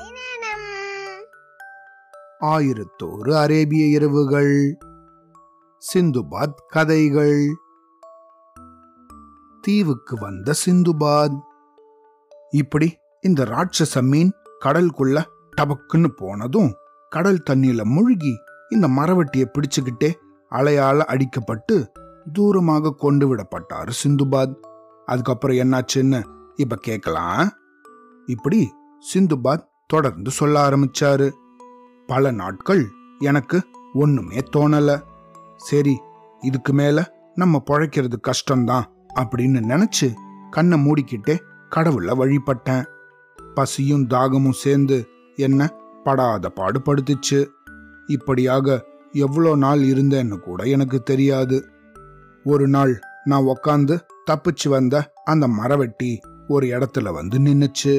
கதை ஆயிரத்தோரு அரேபிய இரவுகள் சிந்துபாத் கதைகள். தீவுக்கு வந்த சிந்துபாத். இப்படி இந்த ராட்சச மீன் கடலுக்குள்ள டபக்குன்னு போனதும் கடல் தண்ணியில முழுகி இந்த மரவட்டியை பிடிச்சுக்கிட்டே அலையால அடிக்கப்பட்டு தூரமாக கொண்டு விடப்பட்டாரு சிந்துபாத். அதுக்கப்புறம் என்னாச்சுன்னு இப்ப கேட்கலாம். இப்படி சிந்துபாத் தொடர்ந்து சொல்ல ஆரம்பிச்சாரு. பல நாட்கள் எனக்கு ஒண்ணுமே தோணல. சரி இதுக்கு மேல நம்ம பொழைக்கிறது கஷ்டம்தான் அப்படின்னு நினைச்சு கண்ணை மூடிக்கிட்டே கடவுளை வழிபட்டேன். பசியும் தாகமும் சேர்ந்து என்ன படாத பாடுபடுத்துச்சு. இப்படியாக எவ்வளோ நாள் இருந்தேன்னு கூட எனக்கு தெரியாது. ஒரு நாள் நான் உக்காந்து தப்பிச்சு வந்த அந்த மரவெட்டி ஒரு இடத்துல வந்து நின்னுச்சு.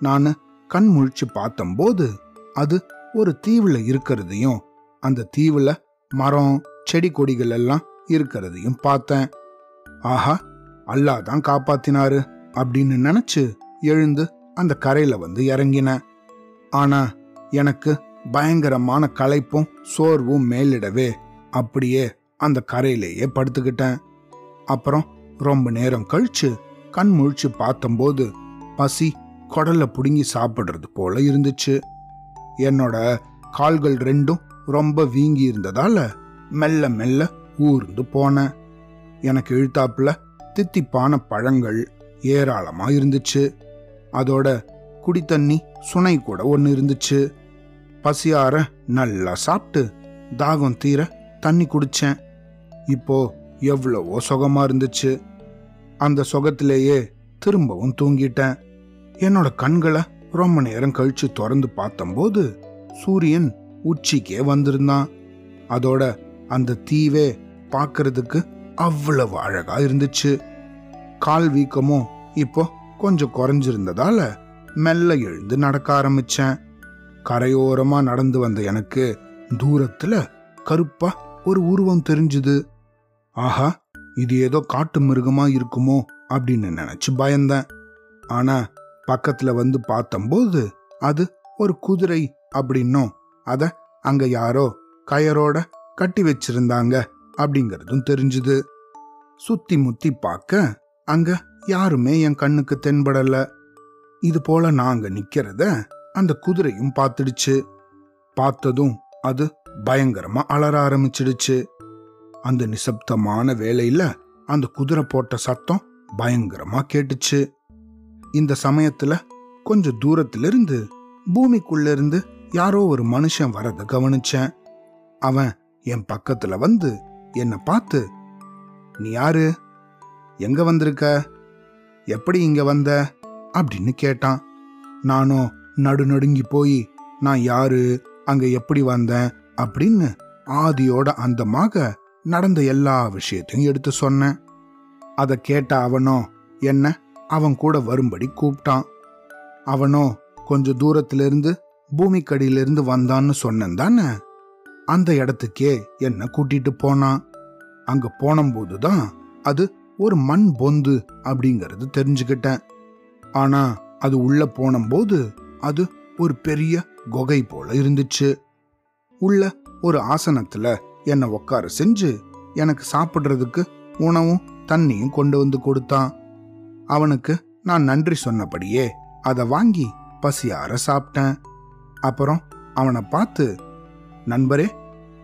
நான் கண் முழிச்சு பார்த்தம்போது அது ஒரு தீவுல இருக்கிறதையும் அந்த தீவுல மரம் செடி கொடிகள் எல்லாம் இருக்கிறதையும் பார்த்தேன். ஆஹா அல்லாஹ் தான் காப்பாத்தினாரு அப்படின்னு நினைச்சு எழுந்து அந்த கரையில வந்து இறங்கினேன். ஆனா எனக்கு பயங்கரமான களைப்பும் சோர்வும் மேலிடவே அப்படியே அந்த கரையிலேயே படுத்துக்கிட்டேன். அப்புறம் ரொம்ப நேரம் கழிச்சு கண் முழிச்சு பார்த்தம்போது பசி குடலை பிடுங்கி சாப்பிட்றது போல இருந்துச்சு. என்னோட கால்கள் ரெண்டும் ரொம்ப வீங்கி இருந்ததால மெல்ல மெல்ல ஊர்ந்து போனேன் எனக்கு இழுத்தாப்புல தித்திப்பான பழங்கள் ஏராளமாக இருந்துச்சு. அதோட குடித்தண்ணி சுனை கூட ஒன்று இருந்துச்சு. பசியார நல்லா சாப்பிட்டு தாகம் தீர தண்ணி குடித்தேன் இப்போ எவ்வளவோ சுகமாக இருந்துச்சு. அந்த சுகத்திலேயே திரும்பவும் தூங்கிட்டேன். என்னோட கண்களை ரொம்ப நேரம் கழிச்சு திறந்து பார்த்தம்போது சூரியன் உச்சிக்கே வந்திருந்தான். அதோட அந்த தீவே பார்க்கறதுக்கு அவ்வளவு அழகா இருந்துச்சு. கால் வீக்கமும் இப்போ கொஞ்சம் குறைஞ்சிருந்ததால மெல்ல எழுந்து நடக்க ஆரம்பிச்சேன். கரையோரமா நடந்து வந்த எனக்கு தூரத்துல கருப்பா ஒரு உருவம் தெரிஞ்சுது. ஆஹா இது ஏதோ காட்டு மிருகமா இருக்குமோ அப்படின்னு நினைச்சு பயந்தேன். ஆனா பக்கத்துல வந்து பார்த்தம்போது அது ஒரு குதிரை அப்படின்னும். அத அங்க யாரோ கயரோட கட்டி வச்சிருந்தாங்க அப்படிங்கறதும் தெரிஞ்சுது. சுத்தி முத்தி பார்க்க அங்க யாருமே என் கண்ணுக்கு தென்படல. இது போல நாங்க நிக்கிறத அந்த குதிரையும் பார்த்துடுச்சு. பார்த்ததும் அது பயங்கரமா அலற ஆரம்பிச்சிடுச்சு. அந்த நிசப்தமான வேலையில அந்த குதிரை போட்ட சத்தம் பயங்கரமா கேட்டுச்சு. இந்த சமயத்துல கொஞ்சம் தூரத்திலிருந்து பூமிக்குள்ள இருந்து யாரோ ஒரு மனுஷன் வரத கவனிச்சேன். அவன் என் பக்கத்துல வந்து என்னை பார்த்து நீ யாரு? எங்க வந்திருக்க? எப்படி இங்க வந்த? அப்படின்னு கேட்டான். நானும் நடுநடுங்கி போய் நான் யாரு? அங்க எப்படி வந்தேன்? அப்படின்னு ஆதியோட அந்தமாக நடந்த எல்லா விஷயத்தையும் எடுத்து சொன்னேன். அதை கேட்ட அவனோ என்ன? அவன் கூட வரும்படி கூப்பிட்டான். அவனோ கொஞ்ச தூரத்திலிருந்து பூமிக்கடியிலிருந்து வந்தான்னு சொன்னேன் தானே? அந்த இடத்துக்கே என்ன கூட்டிட்டு போனான். அங்க போனபோது தான் அது ஒரு மண் பொந்து அப்படிங்கறது தெரிஞ்சுக்கிட்டேன். ஆனா அது உள்ள போனபோது அது ஒரு பெரிய குகை போல இருந்துச்சு. உள்ள ஒரு ஆசனத்துல என்னை உட்கார செஞ்சு எனக்கு சாப்பிடுறதுக்கு உணவும் தண்ணியும் கொண்டு வந்து கொடுத்தான். அவனுக்கு நான் நன்றி சொன்னபடியே அதை வாங்கி பசியார சாப்பிட்டேன். அப்புறம் அவனை பார்த்து நண்பரே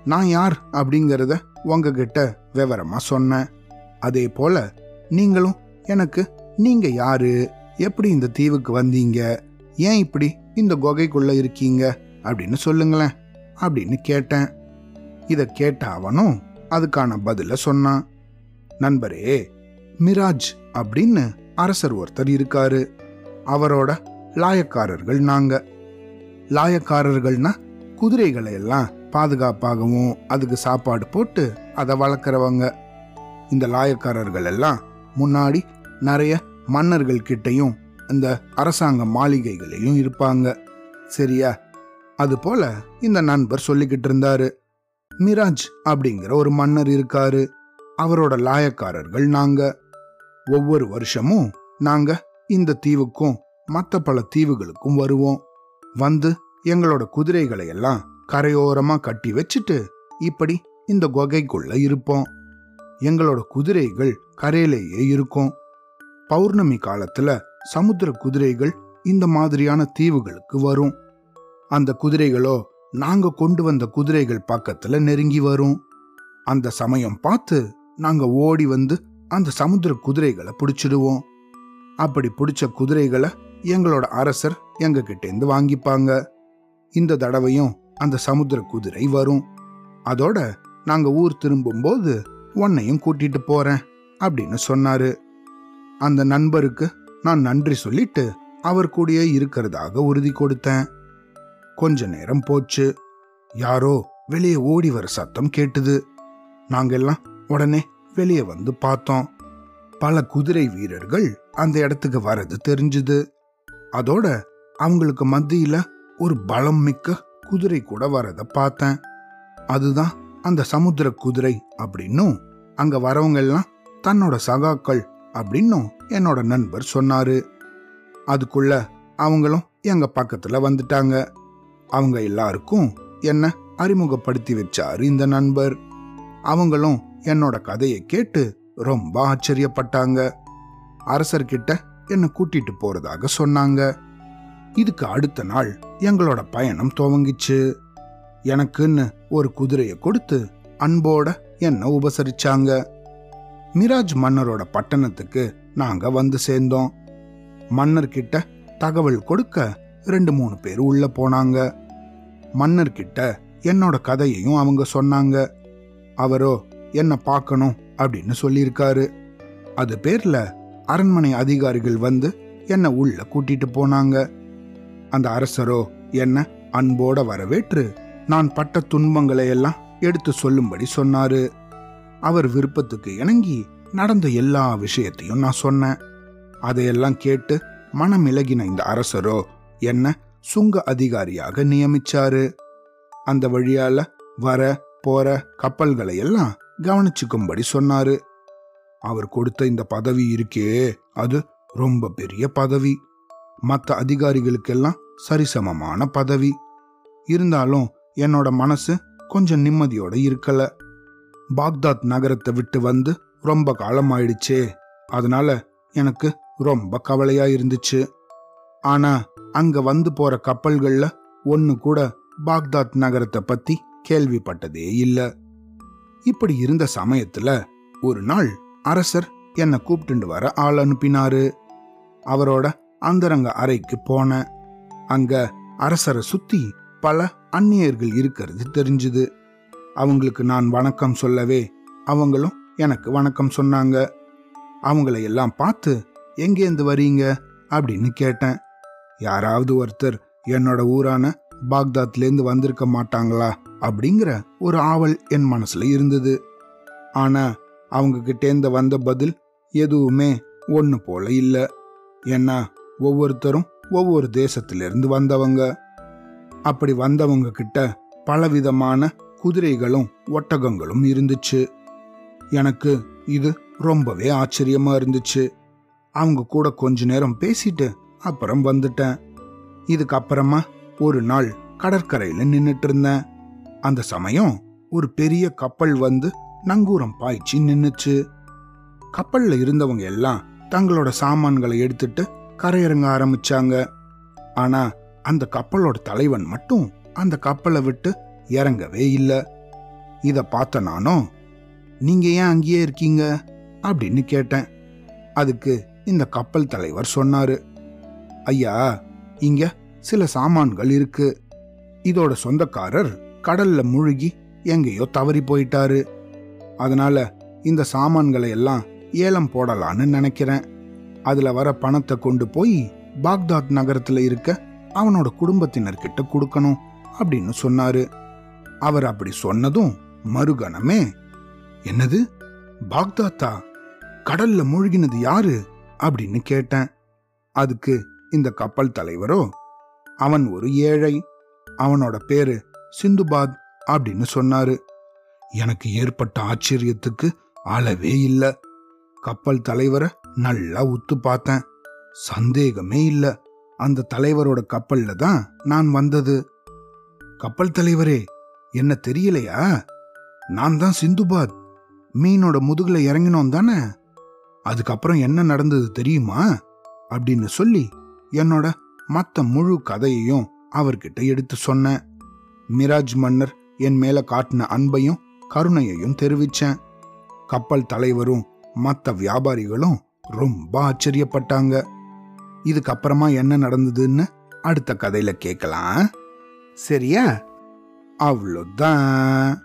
நான் யார் அப்படிங்கிறத உங்ககிட்ட விவரமா சொன்னேன். அதே போல நீங்களும் எனக்கு நீங்க யாரு? எப்படி இந்த தீவுக்கு வந்தீங்க? ஏன் இப்படி இந்த குகைக்குள்ள இருக்கீங்க? அப்படின்னு சொல்லுங்களேன் அப்படின்னு கேட்டேன். இதை கேட்ட அவனும் அதுக்கான பதில சொன்னான். நண்பரே மிராஜ் அப்படின்னு அரசர் ஒருத்தர் இருக்காரு. அவரோட லாயக்காரர்கள் நாங்க. லாயக்காரர்கள்னா குதிரைகளை எல்லாம் பாதுகாப்பாகவும் அதுக்கு சாப்பாடு போட்டு அதை வளர்க்குறவங்க. இந்த லாயக்காரர்கள் எல்லாம் முன்னாடி நிறைய மன்னர்கள் கிட்டையும் இந்த அரசாங்க மாளிகைகளையும் இருப்பாங்க. சரியா? அது போல இந்த நண்பர் சொல்லிக்கிட்டு இருந்தாரு. மிராஜ் அப்படிங்கிற ஒரு மன்னர் இருக்காரு. அவரோட லாயக்காரர்கள் நாங்கள் ஒவ்வொரு வருஷமும் நாங்க இந்த தீவுக்கும் மற்ற பல தீவுகளுக்கும் வருவோம். வந்து எங்களோட குதிரைகளை எல்லாம் கரையோரமா கட்டி வச்சுட்டு இப்படி இந்த குகைக்குள்ள இருப்போம். எங்களோட குதிரைகள் கரையிலேயே இருக்கும். பௌர்ணமி காலத்துல சமுத்திர குதிரைகள் இந்த மாதிரியான தீவுகளுக்கு வரும். அந்த குதிரைகளோ நாங்க கொண்டு வந்த குதிரைகள் பக்கத்துல நெருங்கி வரும். அந்த சமயம் பார்த்து நாங்க ஓடி வந்து அந்த சமுத்திர குதிரைகளை பிடிச்சிடுவோம். அப்படி பிடிச்ச குதிரைகளை எங்களோட அரசர் எங்க கிட்டேருந்து வாங்கிப்பாங்க. இந்த தடவையும் அந்த சமுத்திர குதிரை வரும். அதோட நாங்க ஊர் திரும்பும்போது உன்னையும் கூட்டிட்டு போறேன் அப்படின்னு சொன்னாரு. அந்த நண்பருக்கு நான் நன்றி சொல்லிட்டு அவர் கூடயே இருக்கிறதாக உறுதி கொடுத்தேன். கொஞ்ச நேரம் போச்சு. யாரோ வெளியே ஓடி வர சத்தம் கேட்டுது. நாங்கெல்லாம் உடனே வெளியே வந்து பார்த்தோம். பல குதிரை வீரர்கள் அந்த இடத்துக்கு வரது தெரிஞ்சுது. அதோட அவங்களுக்கு மத்தியில ஒரு பலம் மிக்க குதிரை கூட வரத பார்த்தேன். அதுதான் அந்த சமுத்திர குதிரை அப்படின்னும் அங்க வரவங்க எல்லாம் தன்னோட சகாக்கள் அப்படின்னும் என்னோட நண்பர் சொன்னாரு. அதுக்குள்ள அவங்களும் எங்க பக்கத்துல வந்துட்டாங்க. அவங்க எல்லாருக்கும் என்ன அறிமுகப்படுத்தி வச்சாரு இந்த நண்பர். அவங்களும் என்னோட கதையை கேட்டு ரொம்ப ஆச்சரியப்பட்டாங்க. அரசர்கிட்ட என்னை கூட்டிட்டு போறதாக சொன்னாங்க. இதுக்கு அடுத்த நாள் எங்களோட பயணம் துவங்கிச்சு. எனக்குன்னு ஒரு குதிரையை கொடுத்து அன்போட என்ன உபசரிச்சாங்க. மிராஜ் மன்னரோட பட்டணத்துக்கு நாங்க வந்து சேர்ந்தோம். மன்னர்கிட்ட தகவல் கொடுக்க ரெண்டு மூணு பேர் உள்ள போனாங்க. மன்னர்கிட்ட என்னோட கதையையும் அவங்க சொன்னாங்க. அவரோ என்னை பார்க்கணும் அப்படின்னு சொல்லியிருக்காரு. அது பேர்ல அரண்மனை அதிகாரிகள் வந்து என்னை உள்ள கூட்டிட்டு போனாங்க. அந்த அரசரோ என்ன அன்போட வரவேற்று நான் பட்ட துன்பங்களை எல்லாம் எடுத்து சொல்லும்படி சொன்னாரு. அவர் விருப்பத்துக்கு இணங்கி நடந்த எல்லா விஷயத்தையும் நான் சொன்னேன். அதையெல்லாம் கேட்டு மனம் இலகின இந்த அரசரோ என்ன சுங்க அதிகாரியாக நியமிச்சாரு. அந்த வழியால வர போற கப்பல்களை எல்லாம் கவனிச்சுக்கும்படி சொன்னாரு. அவர் கொடுத்த இந்த பதவி இருக்கே அது ரொம்ப பெரிய பதவி. மற்ற அதிகாரிகளுக்கெல்லாம் சரிசமமான பதவி. இருந்தாலும் என்னோட மனசு கொஞ்சம் நிம்மதியோட இருக்கல. பாக்தாத் நகரத்தை விட்டு வந்து ரொம்ப காலம் ஆயிடுச்சே அதனால எனக்கு ரொம்ப கவலையா இருந்துச்சு. ஆனா அங்க வந்து போற கப்பல்கள்ல ஒன்னு கூட பாக்தாத் நகரத்தை பத்தி கேள்விப்பட்டதே இல்லை. இப்படி இருந்த சமயத்துல ஒரு நாள் அரசர் என்னை கூப்பிட்டு வர ஆள் அனுப்பினாரு. அவரோட அந்தரங்க அறைக்கு போன அங்க அரசரை சுத்தி பல அந்நியர்கள் இருக்கிறது தெரிஞ்சுது. அவங்களுக்கு நான் வணக்கம் சொல்லவே அவங்களும் எனக்கு வணக்கம் சொன்னாங்க. அவங்கள எல்லாம் பார்த்து எங்கேருந்து வரீங்க? அப்படின்னு கேட்டேன். யாராவது ஒருத்தர் என்னோட ஊரான பாக்தாத்லேருந்து வந்திருக்க மாட்டாங்களா? அப்படிங்கிற ஒரு ஆவல் என் மனசுல இருந்தது. ஆனா அவங்க கிட்டேந்து வந்த பதில் எதுவுமே ஒன்று போல இல்லை. ஏன்னா ஒவ்வொருத்தரும் ஒவ்வொரு தேசத்திலிருந்து வந்தவங்க. அப்படி வந்தவங்க கிட்ட பலவிதமான குதிரைகளும் ஒட்டகங்களும் இருந்துச்சு. எனக்கு இது ரொம்பவே ஆச்சரியமா இருந்துச்சு. அவங்க கூட கொஞ்ச நேரம் பேசிட்டு அப்புறம் வந்துட்டேன். இதுக்கப்புறமா ஒரு நாள் கடற்கரையில நின்னுட்டு இருந்தேன். அந்த சமயம் ஒரு பெரிய கப்பல் வந்து நங்கூரம் பாய்ச்சி நின்னுச்சு. கப்பல்ல இருந்தவங்க எல்லாம் தங்களோட சாமான்களை எடுத்துட்டு கரையிறங்க ஆரம்பிச்சாங்க. ஆனா அந்த கப்பலோட தலைவன் மட்டும் அந்த கப்பலை விட்டு இறங்கவே இல்லை. இத பார்த்த நானும் நீங்க ஏன் அங்கேயே இருக்கீங்க? அப்படின்னு கேட்டேன். அதுக்கு இந்த கப்பல் தலைவர் சொன்னாரு. ஐயா இங்க சில சாமான்கள் இருக்கு. இதோட சொந்தக்காரர் கடல்ல முழுகி எங்கேயோ தவறி போயிட்டாரு. அதனால இந்த சாமான்களை எல்லாம் ஏலம் போடலான்னு நினைக்கிறேன். அதுல வர பணத்தை கொண்டு போய் பாக்தாத் நகரத்துல இருக்க அவனோட குடும்பத்தினர்கிட்ட கொடுக்கணும் அப்படின்னு சொன்னாரு. அவர் அப்படி சொன்னதும் மறுகணமே என்னது? பாக்தாத்தா? கடல்ல மூழ்கினது யாரு? அப்படின்னு கேட்டேன். அதுக்கு இந்த கப்பல் தலைவரோ அவன் ஒரு ஏழை. அவனோட பேரு சிந்துபாத் அப்படின்னு சொன்னாரு. எனக்கு ஏற்பட்ட ஆச்சரியத்துக்கு அளவே இல்ல. கப்பல் தலைவரை நல்லா உத்து பார்த்தேன். சந்தேகமே இல்ல. அந்த தலைவரோட கப்பல்ல தான் நான் வந்தது. கப்பல் தலைவரே என்ன தெரியலையா? நான் தான் சிந்துபாத். மீனோட முதுகுல இறங்கினோம் தானே? அதுக்கப்புறம் என்ன நடந்தது தெரியுமா? அப்படின்னு சொல்லி என்னோட மத்த முழு கதையையும் அவர்கிட்ட எடுத்து சொன்னேன். மிராஜ் மன்னர் என் மேல காட்டின அன்பையும் கருணையையும் தெரிவிச்சேன். கப்பல் தலைவரும் மற்ற வியாபாரிகளும் ரொம்ப ஆச்சரியப்பட்டாங்க. இதுக்கப்புறமா என்ன நடந்ததுன்னு அடுத்த கதையில கேட்கலாம். சரியா? அவ்வளோதான்